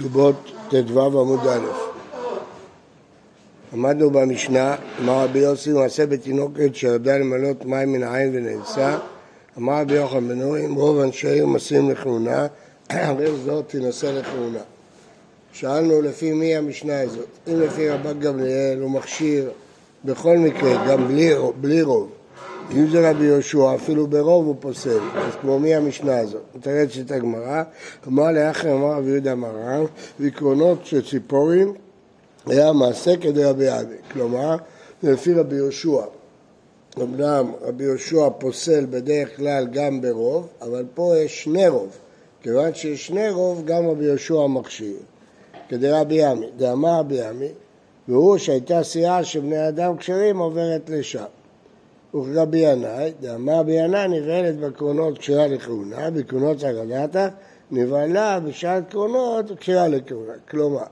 כתובות ט"ו עמוד א'. עמדנו במשנה, אמר רבי יוסי מעשה בתינוקת שירדה למלות מים מן העין ונאנסה, אמר רבי יוחנן בן אורי, רוב אנשי עיר מסים לכהונה, הרי זאת תינשא לכהונה. שאלנו לפי מי המשנה הזאת, אם לפי רבן גמליאל הוא מכשיר בכל מקרה, גם בלי, בלי רוב, אם זה רבי יהושע, אפילו ברוב הוא פוסל, אז כמו מי המשנה הזאת? נתרץ את הגמרא, אמר לאחר אמר רבי יהודה מרן, ועקרונות של ציפורים היה מעשה כדי רבי אבי, כלומר, לפי רבי יהושע. אמנם רבי יהושע פוסל בדרך כלל גם ברוב, אבל פה יש שני רוב. כיוון שיש שני רוב, גם רבי יהושע מכשיר. כדי רבי עמי, דאמר רבי עמי, והוא שהייתה סיעה של בני אדם כשרים עוברת לשם. וכרבי ינאי, דאמר רבי ינאי נבהלת בקרונות כשרה לכהונה, בקרונות סגדתא, נבהלה בשעת קרונות כשרה לכהונה. כלומר,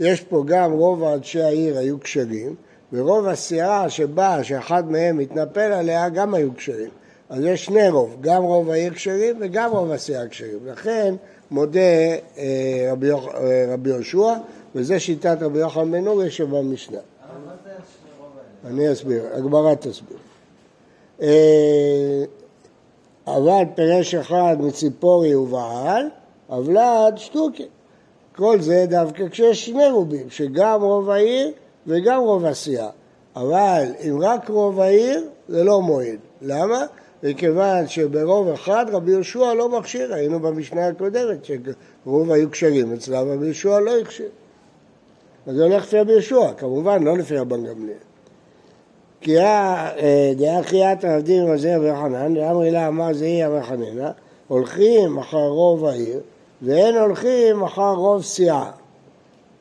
יש פה גם רוב אנשי העיר היו כשרים, ורוב הסיעה שבאה, שאחד מהם מתנפל עליה, גם היו כשרים. אז יש שני רוב, גם רוב העיר כשרים וגם רוב הסיעה כשרים. לכן מודה אה, רבי, אה, רבי יהושע, וזה שיטת רבי יוחנן בן נורי שבמשנה. אני אסביר, הגמרא תסביר. אה, אבל פירש אחד מציפורי ובעל, אבלד שטוקי. כל זה דווקא כשיש שני רובים, שגם רוב העיר וגם רוב הסיעה. אבל אם רק רוב העיר, זה לא מועיל. למה? מכיוון שברוב אחד רבי יהושע לא מכשיר, היינו במשנה הקודמת, שרוב היו כשרים אצלם, רבי יהושע לא הכשיר. אז זה הולך לפי רבי יהושע, כמובן, לא לפי רבן גמליאל. כי אה, דעה חיית עבדים רזי רבי יוחנן, דאמרי לה אמר זהי רבי חננה, הולכים אחר רוב העיר, ואין הולכים אחר רוב סיעה.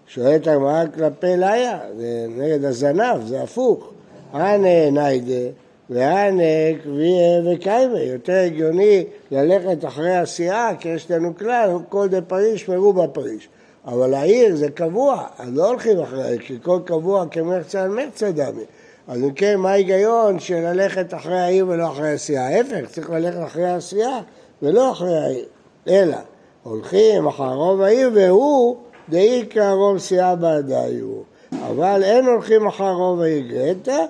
שואלת הגמרא כלפי ליה, זה נגד הזנב, זה הפוך. אנא ניידה ואנא קביעה וקיימה. יותר הגיוני ללכת אחרי הסיעה, כי יש לנו כלל, כל דה פריש מרובה פריש. אבל העיר זה קבוע, אז לא הולכים אחרי העיר, כי כל קבוע כמרצה על מרצה דמי. אז אם כן, מה ההיגיון של ללכת אחרי העיר ולא אחרי הסיעה? ההפך, צריך ללכת אחרי הסיעה ולא אחרי העיר. אלא, הולכים אחר רוב העיר והוא דאיקרא רוב סיעה בעדי הוא. אבל אין הולכים אחר רוב העיר גרטה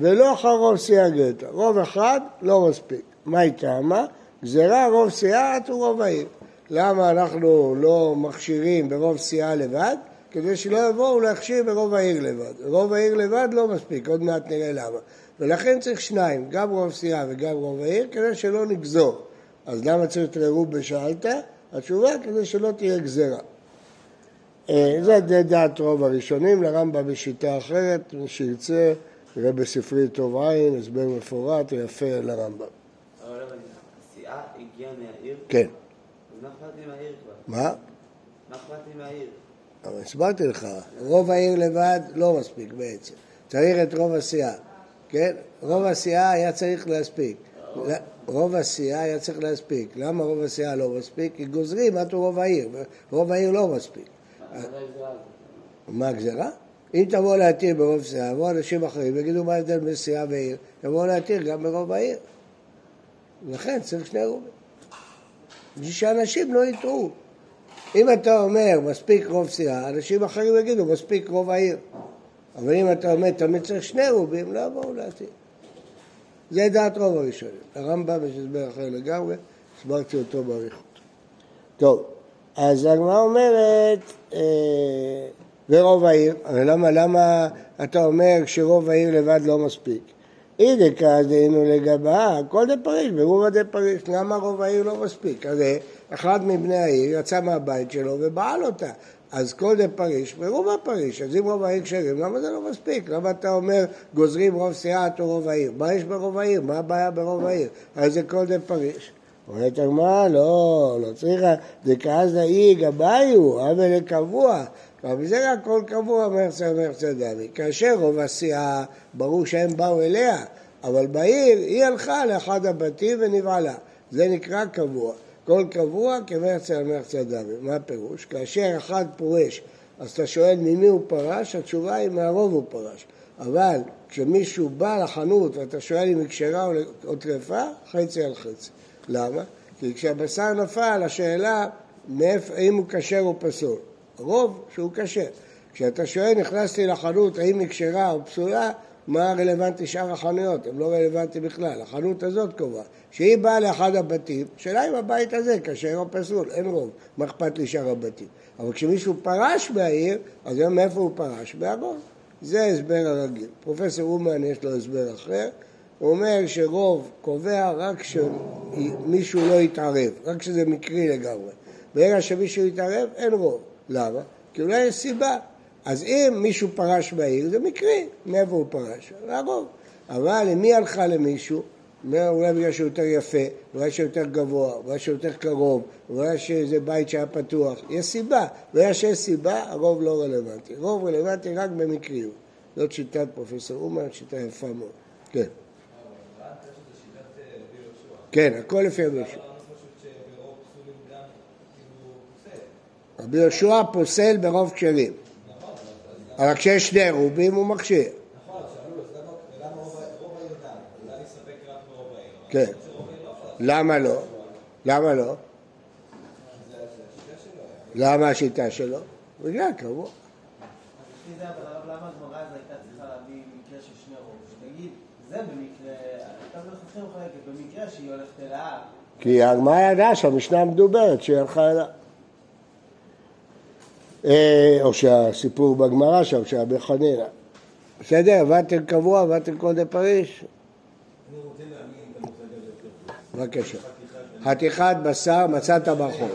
ולא אחר רוב סיעה גרטה. רוב אחד לא מספיק. מה איתה? מה? גזירה רוב סיעה הוא רוב העיר. למה אנחנו לא מכשירים ברוב סיעה לבד? כדי שלא יבואו להכשיר ברוב העיר לבד. רוב העיר לבד לא מספיק, עוד מעט נראה למה. ולכן צריך שניים, גם רוב סיעה וגם רוב העיר, כדי שלא נגזור. אז למה צריך את רוב בשאלת? התשובה, כדי שלא תהיה גזירה. אה, זה דעת רוב הראשונים, לרמב"ם בשיטה אחרת, מי שירצה, יראה בספרי טוב עין, הסבר מפורט ויפה לרמב"ם. אבל הסיעה הגיעה מהעיר? כן. אז מה אכפת לי מהעיר כבר? מה? מה אכפת לי מהעיר? אבל הסברתי לך, רוב העיר לבד לא מספיק בעצם. צריך את רוב הסיעה, כן? רוב הסיעה היה צריך להספיק. רוב הסיעה היה צריך להספיק. למה רוב הסיעה לא מספיק? כי גוזרים עד רוב העיר, רוב העיר לא מספיק. מה הגזרה? אם תבוא להתיר ברוב סיעה, יבואו אנשים אחרים ויגידו מה ההבדל בין סיעה ועיר, תבואו להתיר גם ברוב העיר. לכן צריך שני רובים. בשביל שאנשים לא יטעו. אם אתה אומר מספיק רוב סיעה, אנשים אחרים יגידו מספיק רוב העיר. אבל אם אתה אומר תמיד צריך שני רובים, לא יבואו להתיר. זה דעת רוב הראשונים. הרמב"ם יש הסבר אחר לגמרי, הסברתי אותו באריכות. טוב, אז הגמרא אומרת, אה, ורוב העיר, אבל למה, למה אתה אומר שרוב העיר לבד לא מספיק? אי דקא דהיינו לגבה, כל ברובא דה פריש, למה רוב העיר לא מספיק? הרי אחד מבני העיר יצא מהבית שלו ובעל אותה. אז כל דה פריש ורובא פריש, אז אם רוב העיר כשרים, למה זה לא מספיק? למה אתה אומר גוזרים רוב סיעת או רוב העיר? מה יש ברוב העיר? מה הבעיה ברוב העיר? הרי זה כל דה פריש. אומרת הגמרא, לא, לא צריך, דכאז דאי גבאיו, אבל קבוע. אבל זה רק כל קבוע מרצה מרצה דמי. כאשר רוב הסיעה, ברור שהם באו אליה, אבל בעיר היא הלכה לאחד הבתים ונבעלה. זה נקרא קבוע. כל קבוע כמרצה על מרצה דמי. מה הפירוש? כאשר אחד פורש, אז אתה שואל ממי הוא פרש, התשובה היא מהרוב הוא פרש. אבל כשמישהו בא לחנות ואתה שואל אם היא כשרה או טרפה, חצי על חצי. למה? כי כשהבשר נפל, השאלה אם הוא כשר או פסול. רוב שהוא כשר. כשאתה שואל, נכנסתי לחנות, האם היא כשרה או פסולה, מה רלוונטי שאר החנויות? הם לא רלוונטיים בכלל. החנות הזאת קובעת. שהיא באה לאחד הבתים, שאלה אם הבית הזה כשר או פסול, אין רוב. מה אכפת לי שאר הבתים? אבל כשמישהו פרש מהעיר, אז היום מאיפה הוא פרש? מהרוב. זה ההסבר הרגיל. פרופסור אומן יש לו הסבר אחר. הוא אומר שרוב קובע רק שמישהו לא יתערב, רק כשזה מקרי לגמרי. ברגע שמישהו יתערב, אין רוב. למה? כי אולי יש סיבה. אז אם מישהו פרש מהעיר, זה מקרי. מאיפה הוא פרש? הרוב. אבל אם היא הלכה למישהו, אולי בגלל שהוא יותר יפה, אולי שהוא יותר גבוה, אולי שהוא יותר קרוב, אולי שזה בית שהיה פתוח, יש סיבה. בגלל שיש סיבה, הרוב לא רלוונטי. רוב רלוונטי רק במקריות. זאת שיטת פרופסור אומן, שיטה יפה מאוד. כן. כן, הכל לפי רבי יהושע. רבי יהושע פוסל ברוב כשרים. אבל כשיש שני רובים הוא מכשיר. כן. למה לא? למה לא? למה השיטה שלו? בגלל קבוע. למה הגמרא הייתה צריכה להביא מקרה של שני רוב? שתגיד, זה במקרה, אתה מלכתחילה מחלקת, במקרה שהיא הולכת אל האב. כי הגמרא ידעה שהמשנה מדוברת שהיא הלכה אליו. אה, או שהסיפור בגמרא שם, שהיה חנינא. בסדר? עבדתם קבוע, עבדתם קודם פריש? בבקשה. חתיכת בשר מצאת בחוץ.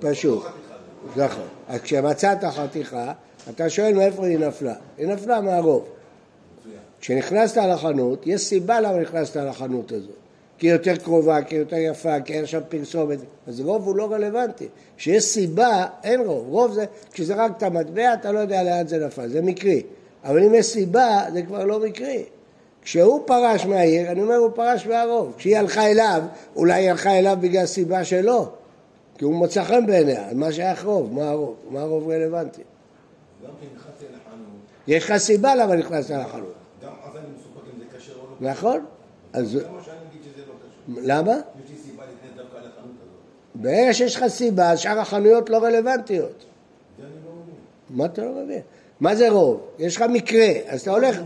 פשוט. נכון. אז כשמצאת חתיכה, אתה שואל מאיפה היא נפלה. היא נפלה מהרוב. כשנכנסת לחנות, יש סיבה למה נכנסת לחנות הזאת. כי היא יותר קרובה, כי היא יותר יפה, כי אין שם פרסומת, אז רוב הוא לא רלוונטי. כשיש סיבה, אין רוב. רוב זה, כשזרקת מטבע, אתה לא יודע לאן זה נפל, זה מקרי. אבל אם יש סיבה, זה כבר לא מקרי. כשהוא פרש מהעיר, אני אומר, הוא פרש מהרוב. כשהיא הלכה אליו, אולי היא הלכה אליו בגלל סיבה שלו. כי הוא מוצא חן בעיניה, מה שייך רוב? מה הרוב? מה הרוב רלוונטי? גם כן נכנסתי לחנות. יש לך סיבה למה נכנסת לחנות. גם אז אני מסופק אם זה כשר או לא. נכון? אז למה. ברגע שיש לך סיבה, שאר החנויות לא רלוונטיות. מה אתה לא מבין? מה זה רוב? יש לך מקרה, אז אתה הולך,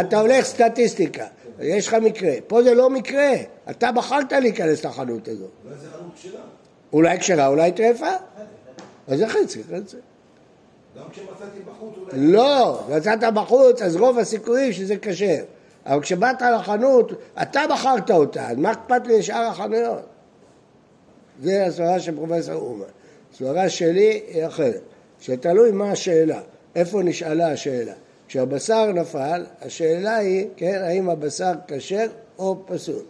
אתה הולך סטטיסטיקה, יש לך מקרה. פה זה לא מקרה, אתה בחרת להיכנס לחנות הזאת. אולי זה חנות כשרה. אולי כשרה, אולי טרפה. אז זה חצי, חצי. גם כשמצאתי בחוץ אולי... לא, יצאת בחוץ, אז רוב הסיכויים שזה כשר. אבל כשבאת לחנות, אתה בחרת אותה, אז מה אכפת לי לשאר החנויות? זה הסברה של פרופסור אומן. הסברה שלי היא אחרת, שתלוי מה השאלה, איפה נשאלה השאלה. כשהבשר נפל, השאלה היא, כן, האם הבשר כשר או פסול.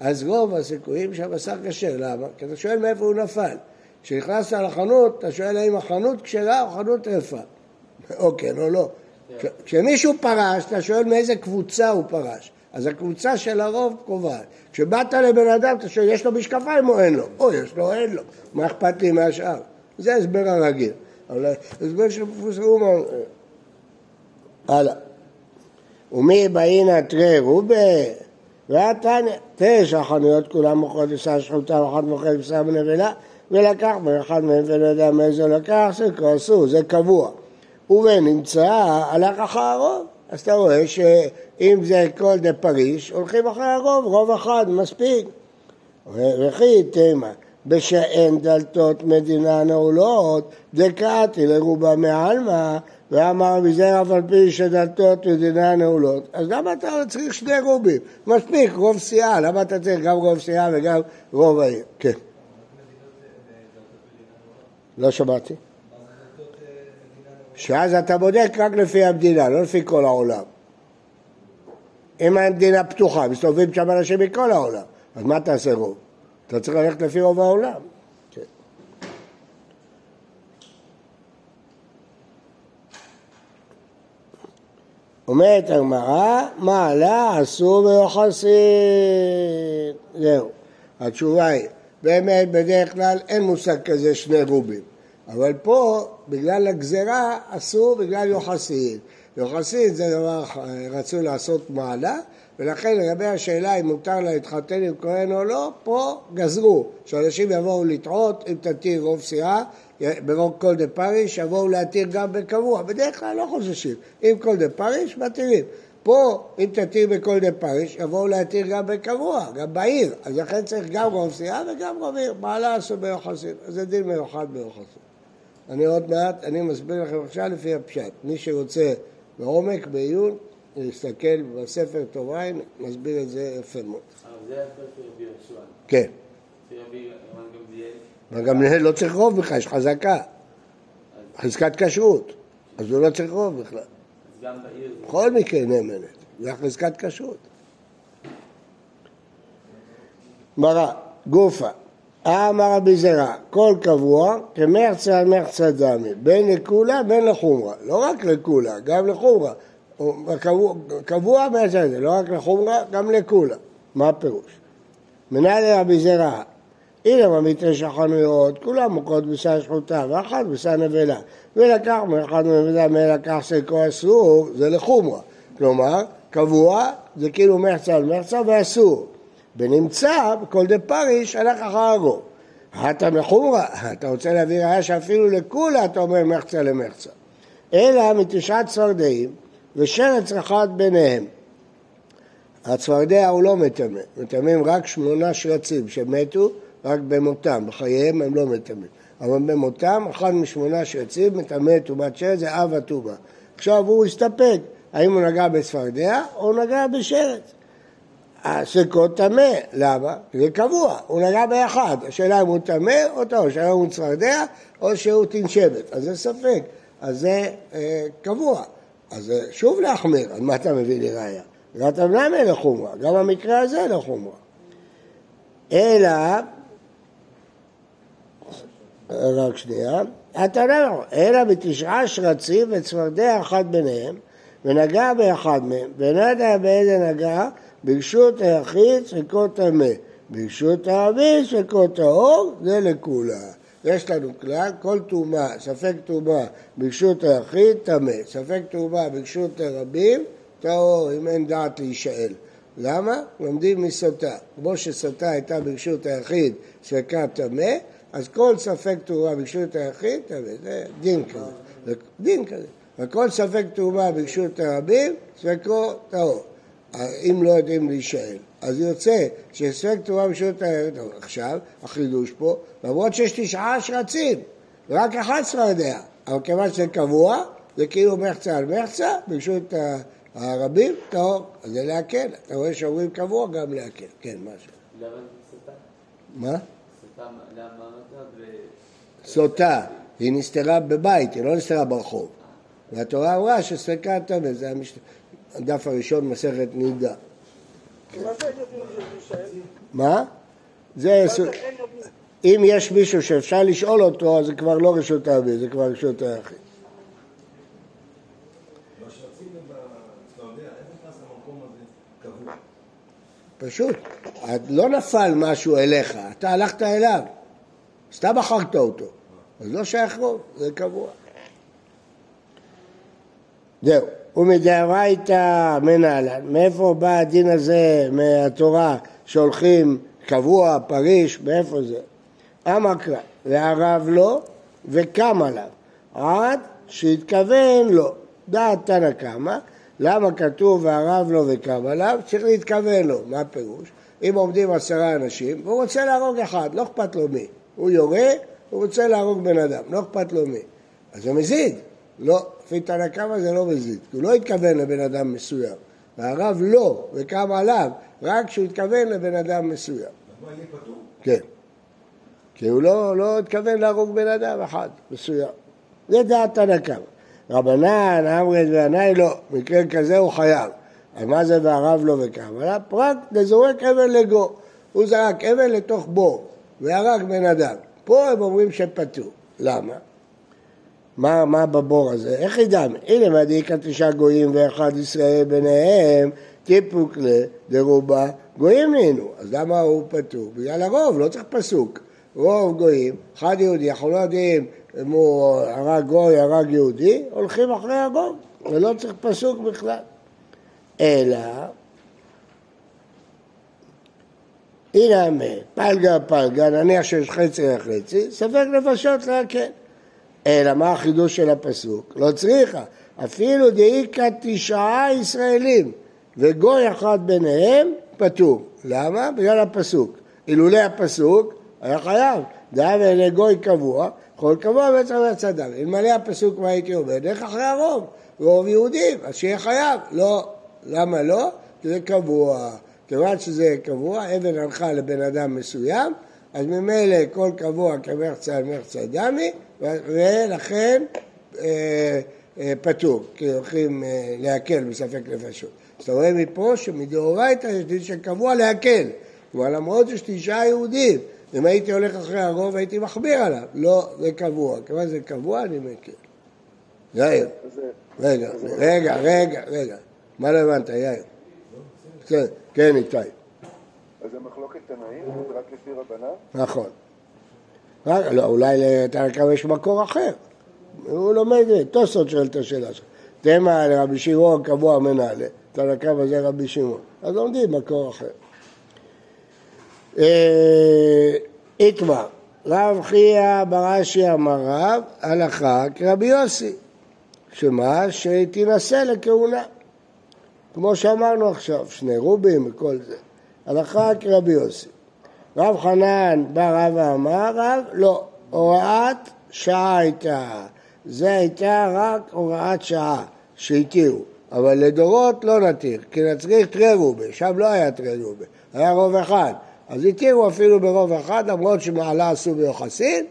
אז רוב הסיכויים שהבשר כשר, למה? כי אתה שואל מאיפה הוא נפל. כשנכנסת לחנות, אתה שואל האם החנות כשרה או חנות טרפה. או כן או לא. כשמישהו פרש, אתה שואל מאיזה קבוצה הוא פרש. אז הקבוצה של הרוב קובעת. כשבאת לבן אדם, אתה שואל, יש לו משקפיים או אין לו? או, יש לו או אין לו. מה אכפת לי מהשאר? זה ההסבר הרגיל. אבל ההסבר של פרופסור אומן... הלאה. ומי באינא תרי רובה? והתניא, תשע חנויות כולן מוכרות בשר שחוטה ואחת מוכרת בשר בנבלה ולקח באחד מהם ולא יודע מאיזה לקח, זה אסור, זה קבוע. ובנמצא הלך אחר הרוב. אז אתה רואה שאם זה כל דה פריש, הולכים אחרי הרוב, רוב אחד מספיק. וכי תימא, בשאין דלתות מדינה נעולות, דקאתי לרובה מעלמא, ואמר מזה אף על פי שדלתות מדינה נעולות. אז למה אתה צריך שני רובים? מספיק, רוב סיעה, למה אתה צריך גם רוב סיעה וגם רוב העיר? כן. לא שמעתי. שאז אתה בודק רק לפי המדינה, לא לפי כל העולם. אם המדינה פתוחה, מסתובבים שם אנשים מכל העולם, אז מה תעשה רוב? אתה צריך ללכת לפי רוב העולם. כן. אומרת הגמרא, מעלה אסור ויוחסין. זהו. התשובה היא, באמת בדרך כלל אין מושג כזה שני רובים. אבל פה, בגלל הגזרה, אסור בגלל יוחסין. יוחסין זה דבר, רצו לעשות מעלה, ולכן לגבי השאלה אם מותר לה להתחתן עם כהן או לא, פה גזרו, שאנשים יבואו לטעות, אם תתיר רוב סיעה, ברוב כל דה פריש, יבואו להתיר גם בקבוע, בדרך כלל לא חוששים, אם כל דה פריש, מתירים. פה, אם תתיר בכל דה פריש, יבואו להתיר גם בקבוע, גם בעיר, אז לכן צריך גם רוב סיעה וגם רוב עיר, בעלה עשו ביוחסין, אז זה דין מיוחד ביוחסין. אני עוד מעט, אני מסביר לכם עכשיו לפי הפשט. מי שרוצה בעומק, בעיון, להסתכל בספר עין, מסביר את זה יפה מאוד. אבל זה של רבי יהושע. כן. רבי גמליאל, לא צריך רוב בכלל, יש חזקה. חזקת כשרות. אז הוא לא צריך רוב בכלל. אז גם בעיר. בכל מקרה נאמנת. זה חזקת כשרות. מראה, גופה. אמר רבי זרע, כל קבוע כמרצה על מרצה דמי, בין לקולה בין לחומרה, לא רק לקולה, גם לחומרה, קבוע, קבוע מרצה זה, לא רק לחומרה, גם לקולה, מה הפירוש? מנהל רבי זרע, הנה במקרה של החנויות, כולם מוכות בשר שחוטה, ואחת בשר נבלה, ולקח מאחד נבלה, מלקח סקו אסור, זה לחומרה, כלומר, קבוע זה כאילו מרצה על מרצה ואסור. בנמצא, בכל דה פריש, הלך אחר הגו. אתה מחומרה, אתה רוצה להביא ראיה שאפילו לכולה אתה אומר מחצה למחצה. אלא מתשעת צפרדעים ושרץ אחד ביניהם. הצפרדע הוא לא מטמא, מטמאים רק שמונה שרצים שמתו רק במותם, בחייהם הם לא מטמאים. אבל במותם, אחד משמונה שרצים מטמא טומאת שרץ זה אב הטומאה. עכשיו הוא הסתפק, האם הוא נגע בצפרדע או נגע בשרץ. הספקות טמא, למה? זה קבוע, הוא נגע באחד, השאלה אם הוא טמא או טוב, השאלה אם הוא צפרדע או שהוא תנשבת, אז זה ספק, אז זה אה, קבוע, אז שוב להחמיר, על מה אתה מביא לי ראייה? ראית למה לחומרה, גם המקרה הזה לחומרה. אלא, רק שנייה, אתה לא, אלא בתשעה שרצים וצפרדע אחת ביניהם, ונגע באחד מהם, ולא יודע באיזה נגע, ברשות היחיד ספקות טמא, ברשות הרבים ספקות טהור, זה לכולה. יש לנו כלל, כל טומאה, ספק טומאה ברשות היחיד, טמא, ספק טומאה ברשות הרבים, טהור, אם אין דעת להישאל. למה? לומדים מסוטה. כמו שסוטה הייתה ברשות היחיד, ספקה טמא, אז כל ספק טומאה ברשות היחיד, טמא, זה דין כזה. דין כזה. וכל ספק טומאה ברשות הרבים, ספקו טהור. אם לא יודעים להישאל. אז יוצא שספק תורה בשעות הערב, עכשיו, החידוש פה, למרות שיש תשעה שרצים, רק אחד צפרדע, אבל כיוון שזה קבוע, זה כאילו מחצה על מחצה, ברשות הרבים, טהור, אז זה להקל. אתה רואה שאומרים קבוע גם להקל. כן, משהו. למה סוטה? מה? סוטה, למה? סוטה, היא נסתרה בבית, היא לא נסתרה ברחוב. והתורה אמרה שספקה טמא, זה המשת... הדף הראשון, מסכת נידה. מה? זה... אם יש מישהו שאפשר לשאול אותו, אז זה כבר לא רשות הרבים, זה כבר רשות היחיד. בשרצים ובצפרדע, איך נכנס למקום הזה קבוע? פשוט. לא נפל משהו אליך, אתה הלכת אליו. סתם בחרת אותו. אז לא שייך רוב, זה קבוע. זהו. ומדאורייתא מנהלן. מאיפה בא הדין הזה מהתורה שהולכים קבוע, פריש, מאיפה זה? אמר קרא, והרב לא וקם עליו, עד שהתכוון לו. דעת תנא קמא, למה כתוב והרב לא וקם עליו? צריך להתכוון לו, מה הפירוש? אם עומדים עשרה אנשים והוא רוצה להרוג אחד, לא אכפת לו מי. הוא יורה, הוא רוצה להרוג בן אדם, לא אכפת לו מי. אז זה מזיד. לא, לפי תנא קמא זה לא מזיד, כי הוא לא התכוון לבן אדם מסוים. והרב לא, וקם עליו, רק כשהוא התכוון לבן אדם מסוים. אז מה יהיה פטור? כן. כי הוא לא, לא התכוון להרוג בן אדם אחד מסוים. זה דעת תנא קמא. רבנן, אמרי וענאי לא, מקרה כזה הוא חייב. אז מה זה והרב לא וקם עליו? פרט לזורק אבן לגו. הוא זרק אבן לתוך בור והרג בן אדם. פה הם אומרים שפטור. למה? מה, מה בבור הזה? איך ידעם? הנה מדאיכא תשעה גויים ואחד ישראל ביניהם, טיפוק לדרובה גויים נהיינו. אז למה הוא פטור? בגלל הרוב, לא צריך פסוק. רוב גויים, אחד יהודי, אנחנו לא יודעים אם הוא הרג גוי, הרג יהודי, הולכים אחרי הרוב, ולא צריך פסוק בכלל. אלא הנה המת, פלגה פלגה, נניח שיש חצי לחצי, ספק נפשות להקל. אלא מה החידוש של הפסוק? לא צריכה. אפילו דאיכא תשעה ישראלים וגוי אחד ביניהם, פטור. למה? בגלל הפסוק. אילולא הפסוק, היה חייב. דאב אלה גוי קבוע, כל קבוע בעצם יצא דם. אלמלא הפסוק מה הייתי אומר? דרך אחרי הרוב, רוב יהודים, אז שיהיה חייב. לא. למה לא? כי זה קבוע. כיוון שזה קבוע, אבן הלכה לבן אדם מסוים, אז ממילא כל קבוע כמחצה על מחצה דמי, ולכן אה, אה, פטור, כי הולכים אה, להקל בספק נפשות. אז אתה רואה מפה שמדאורייתא יש דין שקבוע להקל. כלומר, למרות שיש תשעה יהודים, אם הייתי הולך אחרי הרוב הייתי מחמיר עליו. לא, זה קבוע. כיוון שזה קבוע, אני מקל. יאיר, רגע, רגע, רגע, רגע. מה לא הבנת, יאיר? כן, כן, איתי. אז זה מחלוקת תנאים? רק לפי רבנן? נכון. רק, לא, אולי לתנא יש מקור אחר. הוא לומד, תוספות שואל את השאלה שלך. תמה לרבי שמעון קבוע מנהלה, תנא קמא זה רבי שמעון. אז לומדים מקור אחר. אה, איתמר, רב חייא ברש"י אמר רב, הלכה כרבי יוסי, שמה? שתינשא לכהונה. כמו שאמרנו עכשיו, שני רובים וכל זה. הלכה כרבי יוסי. רב חנן בא רב ואמר רב, לא, הוראת שעה הייתה. זה הייתה רק הוראת שעה שהתירו, אבל לדורות לא נתיר, כי נצריך תרי רובה, שם לא היה תרי רובה, היה רוב אחד. אז התירו אפילו ברוב אחד, למרות שמעלה עשו ביוחסין,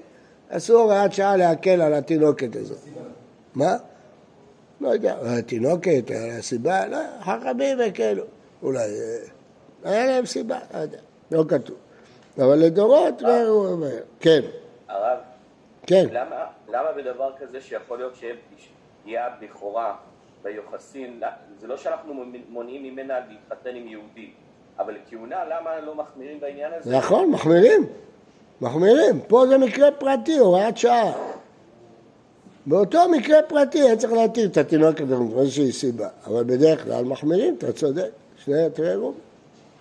עשו הוראת שעה להקל על התינוקת הזאת. מה? לא יודע, התינוקת, הסיבה, לא, חכמים הקלו. אולי, אה, היה להם סיבה, לא יודע, לא כתוב. אבל לדורות, הוא אומר, כן, הרב, כן. למה, למה בדבר כזה שיכול להיות שיהיה פגיעה לכאורה ביוחסין, זה לא שאנחנו מונעים ממנה להתחתן עם יהודי, אבל לכהונה, למה לא מחמירים בעניין הזה? נכון, מחמירים, מחמירים. פה זה מקרה פרטי, הוראת שעה. באותו מקרה פרטי היה צריך להתיר את התינוקת מאיזושהי סיבה, אבל בדרך כלל מחמירים, אתה צודק, שני תראה רובים,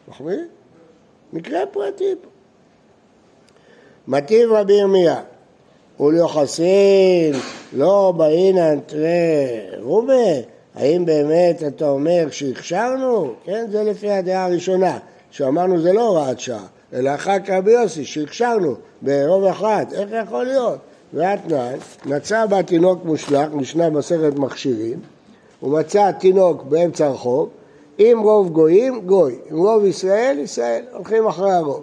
מחמירים. מקרה פרטי פה. מטיב רבי ירמיה, וליוחסין לא באינן תרי רובה, האם באמת אתה אומר שהכשרנו? כן, זה לפי הדעה הראשונה, שאמרנו זה לא הוראת שעה, אלא אחר כך רבי יוסי, שהכשרנו ברוב אחד, איך יכול להיות? והתנאי, מצא בה תינוק מושלך, משנה מסכת מכשירים, הוא מצא תינוק באמצע הרחוב, אם רוב גויים, גוי, אם רוב ישראל, ישראל, הולכים אחרי הרוב.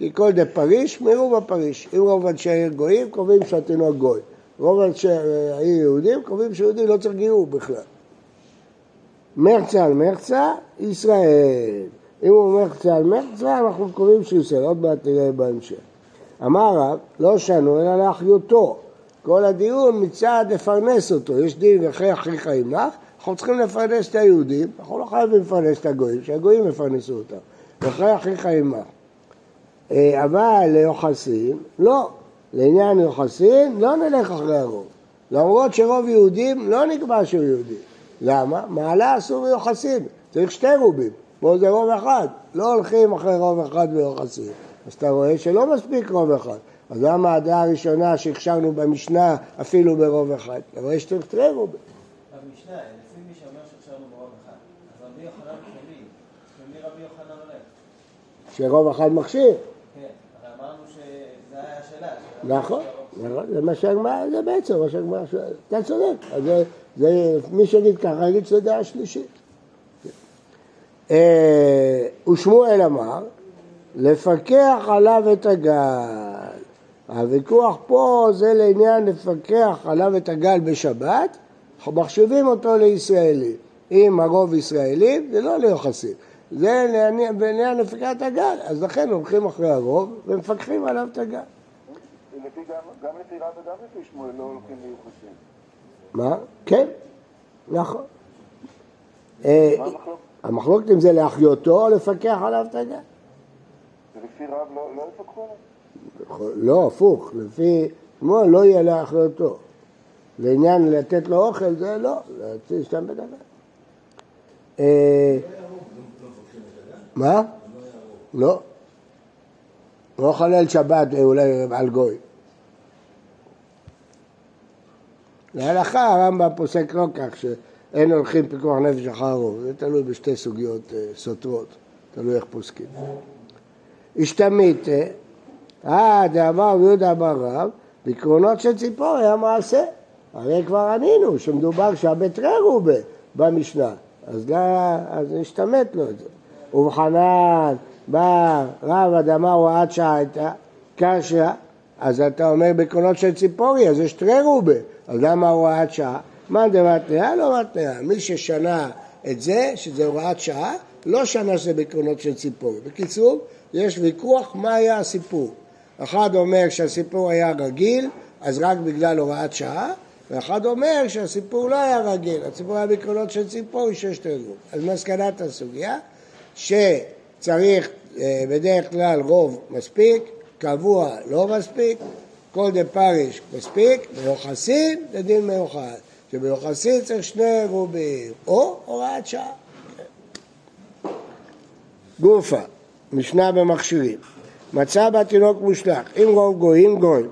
כי כל דה פריש, מירו בפריש. אם רוב אנשי העיר גויים, קובעים שהתינוק גוי. רוב אנשי העיר יהודים, קובעים שיהודי לא צריך גיור בכלל. מרצה על מרצה, ישראל. אם הוא מרצה על מרצה, אנחנו קובעים שישראל. עוד מעט נראה בהמשך. אמר רב, לא שנו אלא לאחיותו. כל הדיון מצד לפרנס אותו. יש דין אחרי אחיך עמך, אנחנו צריכים לפרנס את היהודים, אנחנו לא חייבים לפרנס את הגויים, שהגויים יפרנסו אותם. ואחרי אחיך עמך. אה, אבל ליוחסין, לא. לעניין יוחסין, לא נלך אחרי הרוב. למרות שרוב יהודים לא נקבע שהוא יהודי. למה? מעלה אסור ביוחסין, צריך שתי רובים. פה זה רוב אחד, לא הולכים אחרי רוב אחד ביוחסין. אז אתה רואה שלא מספיק רוב אחד. אז למה הדעה הראשונה שהכשרנו במשנה אפילו ברוב אחד? אתה רואה שצריך שתי רובים. במשנה, לפי מי שאומר שעכשיו ברוב אחד, אז רבי יוחנן שלי, ומי רבי יוחנן הולך? שרוב אחד מכשיר. אמרנו שזה היה השאלה. נכון, נכון, זה מה שהגמרא, זה בעצם מה שהגמרא שואלת. אתה צודק, אז זה, זה, מי שיגיד ככה, יגיד שזו דעה שלישית. אה, ושמואל אמר, לפקח עליו את הגל. הוויכוח פה זה לעניין לפקח עליו את הגל בשבת, מחשיבים אותו לישראלי. אם הרוב ישראלים, זה לא ליוחסים. זה בעניין לפקח את הגל, אז לכן הולכים אחרי הרוב ומפקחים עליו את הגל. גם, לפי רב וגם לפי שמואל לא הולכים ליוחסין. מה? כן, נכון. אה, המחלוקת? אם זה להחיותו או לפקח עליו את הגל. לפי רב לא, לא יפקחו עליו? לא, הפוך, לפי שמואל לא יהיה לאחיותו. לעניין לתת לו אוכל זה לא, להשתמש בדבר. אה, מה? לא. הוא לא חלל שבת אולי על גוי. להלכה הרמב"ם פוסק לא כך שאין הולכים פיקוח נפש אחר רוב, זה תלוי בשתי סוגיות אה, סותרות, תלוי איך פוסקים. השתמית, אה, דאמר יהודה אמר רב, בקרונות של ציפור היה מעשה. הרי כבר ענינו שמדובר שהבית רובה במשנה, אז, אז נשתמט לו את זה. ובחנן בא רב אדמה הוראת שעה הייתה, קשיא, אז אתה אומר בקרונות של ציפורי, אז יש תרי רובה, אז למה הוראת שעה? מה דמתניה? לא מתניה. מי ששנה את זה, שזה הוראת שעה, לא שנה שזה בקרונות של ציפורי. בקיצור, יש ויכוח מה היה הסיפור. אחד אומר שהסיפור היה רגיל, אז רק בגלל הוראת שעה, ואחד אומר שהסיפור לא היה רגיל, הסיפור היה בקרונות של ציפורי שיש תרגום. אז מסקנת הסוגיה, שצריך אה, בדרך כלל רוב מספיק, קבוע לא מספיק, כל דה פריש מספיק, מיוחסין זה דין מיוחד, שביוחסין צריך שני רובים, או הוראת שעה. גופה, משנה במכשירים, מצא בה תינוק מושלך, אם רוב גויים גוי,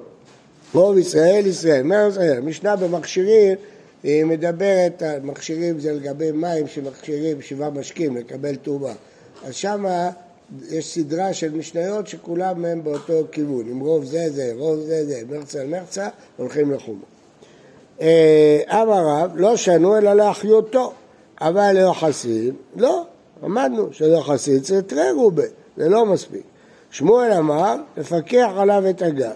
רוב ישראל ישראל, מה ישראל? משנה במכשירים היא מדברת על מכשירים זה לגבי מים שמכשירים שבעה משקים לקבל טומאה, אז שמה יש סדרה של משניות שכולם הם באותו כיוון, אם רוב זה זה, רוב זה זה, מרצה על מרצה, הולכים לחומו. אה, אמר רב, לא שנו אלא להחיותו, אבל ליוחסין, לא, למדנו שליוחסין צריך תרי רובה, זה לא מספיק. שמואל אמר, לפקח עליו את הגל.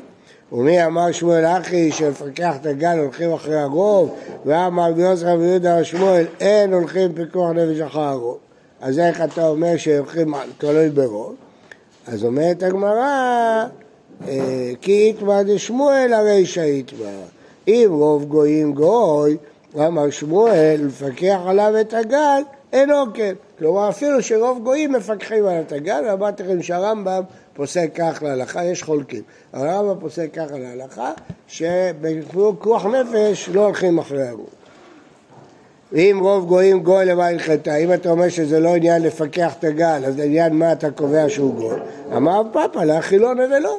ומי אמר שמואל אחי שלפקח את הגל הולכים אחרי הרוב, ואמר רבי יוסף ויהודה שמואל אין הולכים פיקוח נפש אחר הרוב. אז איך אתה אומר שהולכים תלוי ברוב? אז אומרת הגמרא, אה, כי יתמא דשמואל הרי שיתמא. אם רוב גויים גוי, אמר שמואל, לפקח עליו את הגל, אינו כן. כלומר, אפילו שרוב גויים מפקחים על את הגל, ואמרתי לכם שהרמב"ם פוסק כך להלכה, יש חולקים. הרמב"ם פוסק כך להלכה, שבפיקוח נפש לא הולכים אחרי הרוב. ואם רוב גויים גוי למה הלכתה, אם אתה אומר שזה לא עניין לפקח את הגל, אז עניין מה אתה קובע שהוא גוי? אמר פאפה, להאכילו נבלו.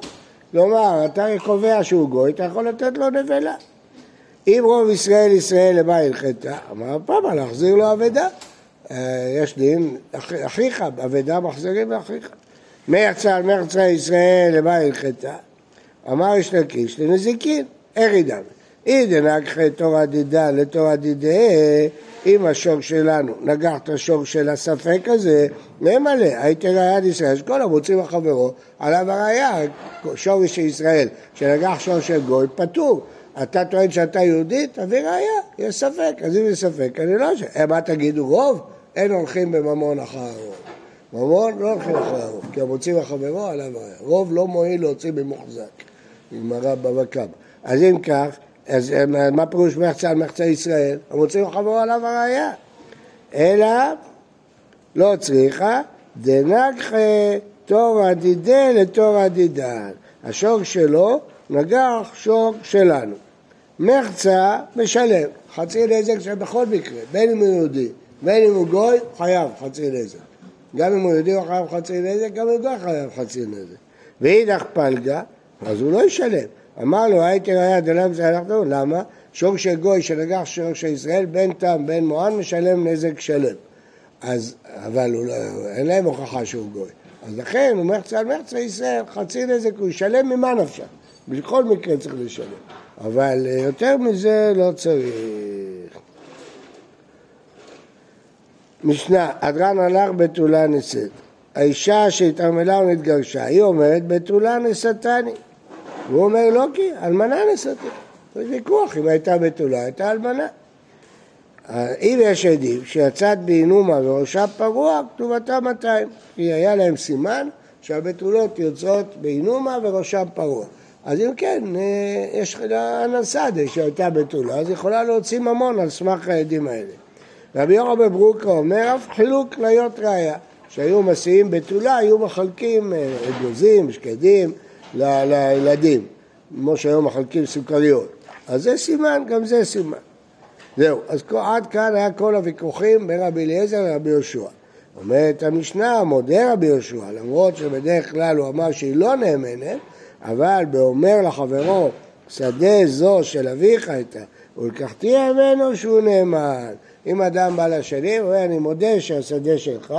כלומר, אתה קובע שהוא גוי, אתה יכול לתת לו נבלה. אם רוב ישראל ישראל למה הלכתה, אמר פאפה, להחזיר לו אבדה. אה, יש דין, אחיך, אבדה מחזירים לאחיך. מרצה על מרצה ישראל למה הלכתה? אמר יש לקיש לנזיקין, איך ידע? אי דנגחי תורה דידה לתורה דידה, אם השור שלנו נגח את השור של הספק הזה, נמלא, הייתי ראיית ישראל, שכל המוצאים החברו עליו הראייה, שור של ישראל, שנגח שור של גוי, פטור. אתה טוען שאתה יהודי, תביא ראייה, יש ספק, אז אם יש ספק, אני לא אשאל. מה תגידו, רוב? אין הולכים בממון אחר הרוב. ממון לא הולכים אחר הרוב, כי המוצאים החברו עליו הראייה. רוב לא מועיל להוציא במוחזק, גמרא בבא קמא. אז אם כך, אז אה, מה פירוש מחצה על מחצה ישראל? המוצאים חברו עליו הראייה. אלא לא צריכה, דנגחה תורא דידה לתורא דידן. השור שלו נגח שור שלנו. מחצה משלם, חצי נזק שבכל מקרה, בין אם הוא יהודי, בין אם הוא גוי, חייב חצי נזק. גם אם הוא יהודי הוא חייב חצי נזק, גם אם הוא גוי חייב חצי נזק. ואידך פלגה, אז הוא לא ישלם. אמר לו, הייתי ראיה דלם זה הלכתו, למה? שור של גוי שנגח שור של ישראל, בין תם בין מוען, משלם נזק שלם. אז, אבל לא, אין להם הוכחה שהוא גוי. אז לכן הוא מחצה על מחצה ישראל, חצי נזק הוא ישלם ממה נפשך. בכל מקרה צריך לשלם. אבל אה, יותר מזה לא צריך. משנה, הדרן הלך בתולה נשאת. האישה שהתערמלה ונתגרשה, היא אומרת בתולה נשאתני. והוא אומר לא כי, אלמנה נשאתי. יש ויכוח אם הייתה בתולה, הייתה אלמנה. אם יש עדים שיצאת בעינומה וראשה פרוע, כתובתה 200. כי היה להם סימן שהבתולות יוצאות בעינומה וראשם פרוע. אז אם כן, אה, יש לה אנסדה שהייתה בתולה, אז יכולה להוציא ממון על סמך העדים האלה. רבי יורם ברוקה אומר, אף חילוק להיות ראיה. שהיו מסיעים בתולה, היו מחלקים אה, אגוזים, שקדים, לילדים, כמו שהיום מחלקים סוכריות. אז זה סימן, גם זה סימן. זהו, אז עד כאן היה כל הוויכוחים בין רבי אליעזר לרבי יהושע. אומרת המשנה, מודה רבי יהושע, למרות שבדרך כלל הוא אמר שהיא לא נאמנת, אבל באומר לחברו, שדה זו של אביך הייתה, ולקחתי ממנו שהוא נאמן. אם אדם בא לשני, הוא אומר, אני מודה שהשדה שלך,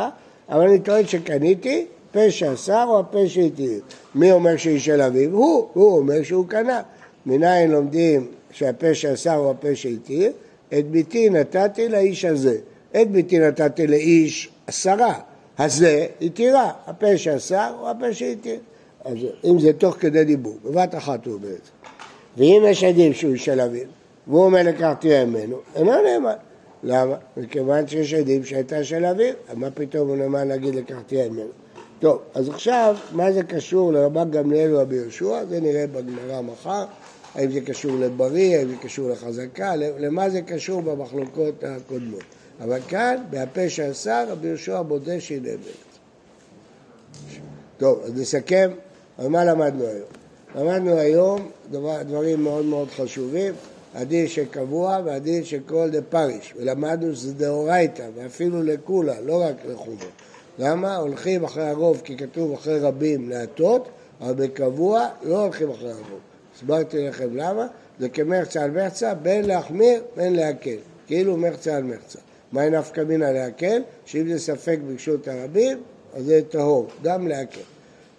אבל אני טוען שקניתי, פה שאסר או הפה שהתיר. מי אומר שהיא של אביו? הוא, הוא אומר שהוא קנה. מניין לומדים שהפה שאסר הוא הפה שהתיר? את ביתי נתתי לאיש הזה. את ביתי נתתי לאיש עשרה. הזה התירה, הפה שאסר הוא הפה שהתיר. אז אם זה תוך כדי דיבור, בבת אחת הוא אומר את זה. ואם יש עדים שהוא של אביו, והוא אומר לקחתי ממנו, אינו נאמן. למה? מכיוון שיש עדים שהייתה של אביו, מה פתאום הוא נאמן להגיד לקחתי ממנו? טוב, אז עכשיו, מה זה קשור לרבן גמליאל ורבי יהושע? זה נראה בגמרא מחר. האם זה קשור לבריא, האם זה קשור לחזקה, למה זה קשור במחלוקות הקודמות. אבל כאן, בהפה שעשה, רבי יהושע מודה שהיא נאמרת. טוב, אז נסכם, על מה למדנו היום? למדנו היום דבר, דברים מאוד מאוד חשובים, הדין שקבוע והדין שכל פריש, ולמדנו שזה דאורייתא, ואפילו לכולה, לא רק לחובה. למה? הולכים אחרי הרוב, כי כתוב אחרי רבים להטות, אבל בקבוע לא הולכים אחרי הרוב. הסברתי לכם למה, זה כמרצה על מרצה, בין להחמיר בין להקל, כאילו מרצה על מרצה. מהי נפקא מינה להקל? שאם זה ספק ברשות הרבים, אז זה טהור, גם להקל.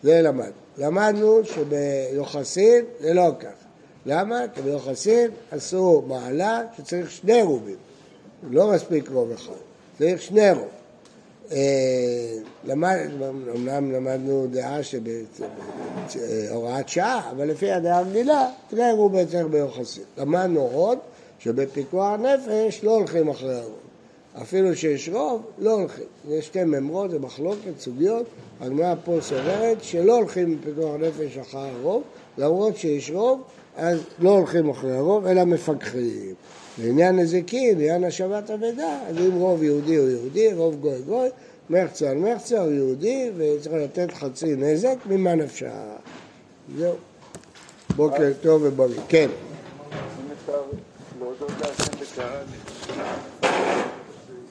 זה למד. למדנו שביוחסין זה לא ככה. למה? כי ביוחסין עשו מעלה שצריך שני רובים. לא מספיק רוב אחד, צריך שני רוב. אה, למד, אמנם למדנו דעה שבהוראת שעה, אבל לפי הדעה הרגילה, תראה רובי צריך ביוחסין. למדנו עוד שבפיקוח נפש לא הולכים אחרי הרוב. אפילו שיש רוב, לא הולכים. יש שתי ממרות, זה מחלוקת, סוגיות. הגמרא פה סוברת שלא הולכים בפיקוח נפש אחרי הרוב, למרות שיש רוב, אז לא הולכים אחרי הרוב, אלא מפקחים. לעניין נזיקין, לעניין השבת אבדה, אז אם רוב יהודי הוא יהודי, רוב גוי גוי, מחצה על מחצה הוא יהודי, וצריך לתת חצי נזק, ממה נפשה? זהו. בוקר טוב ובריא. כן.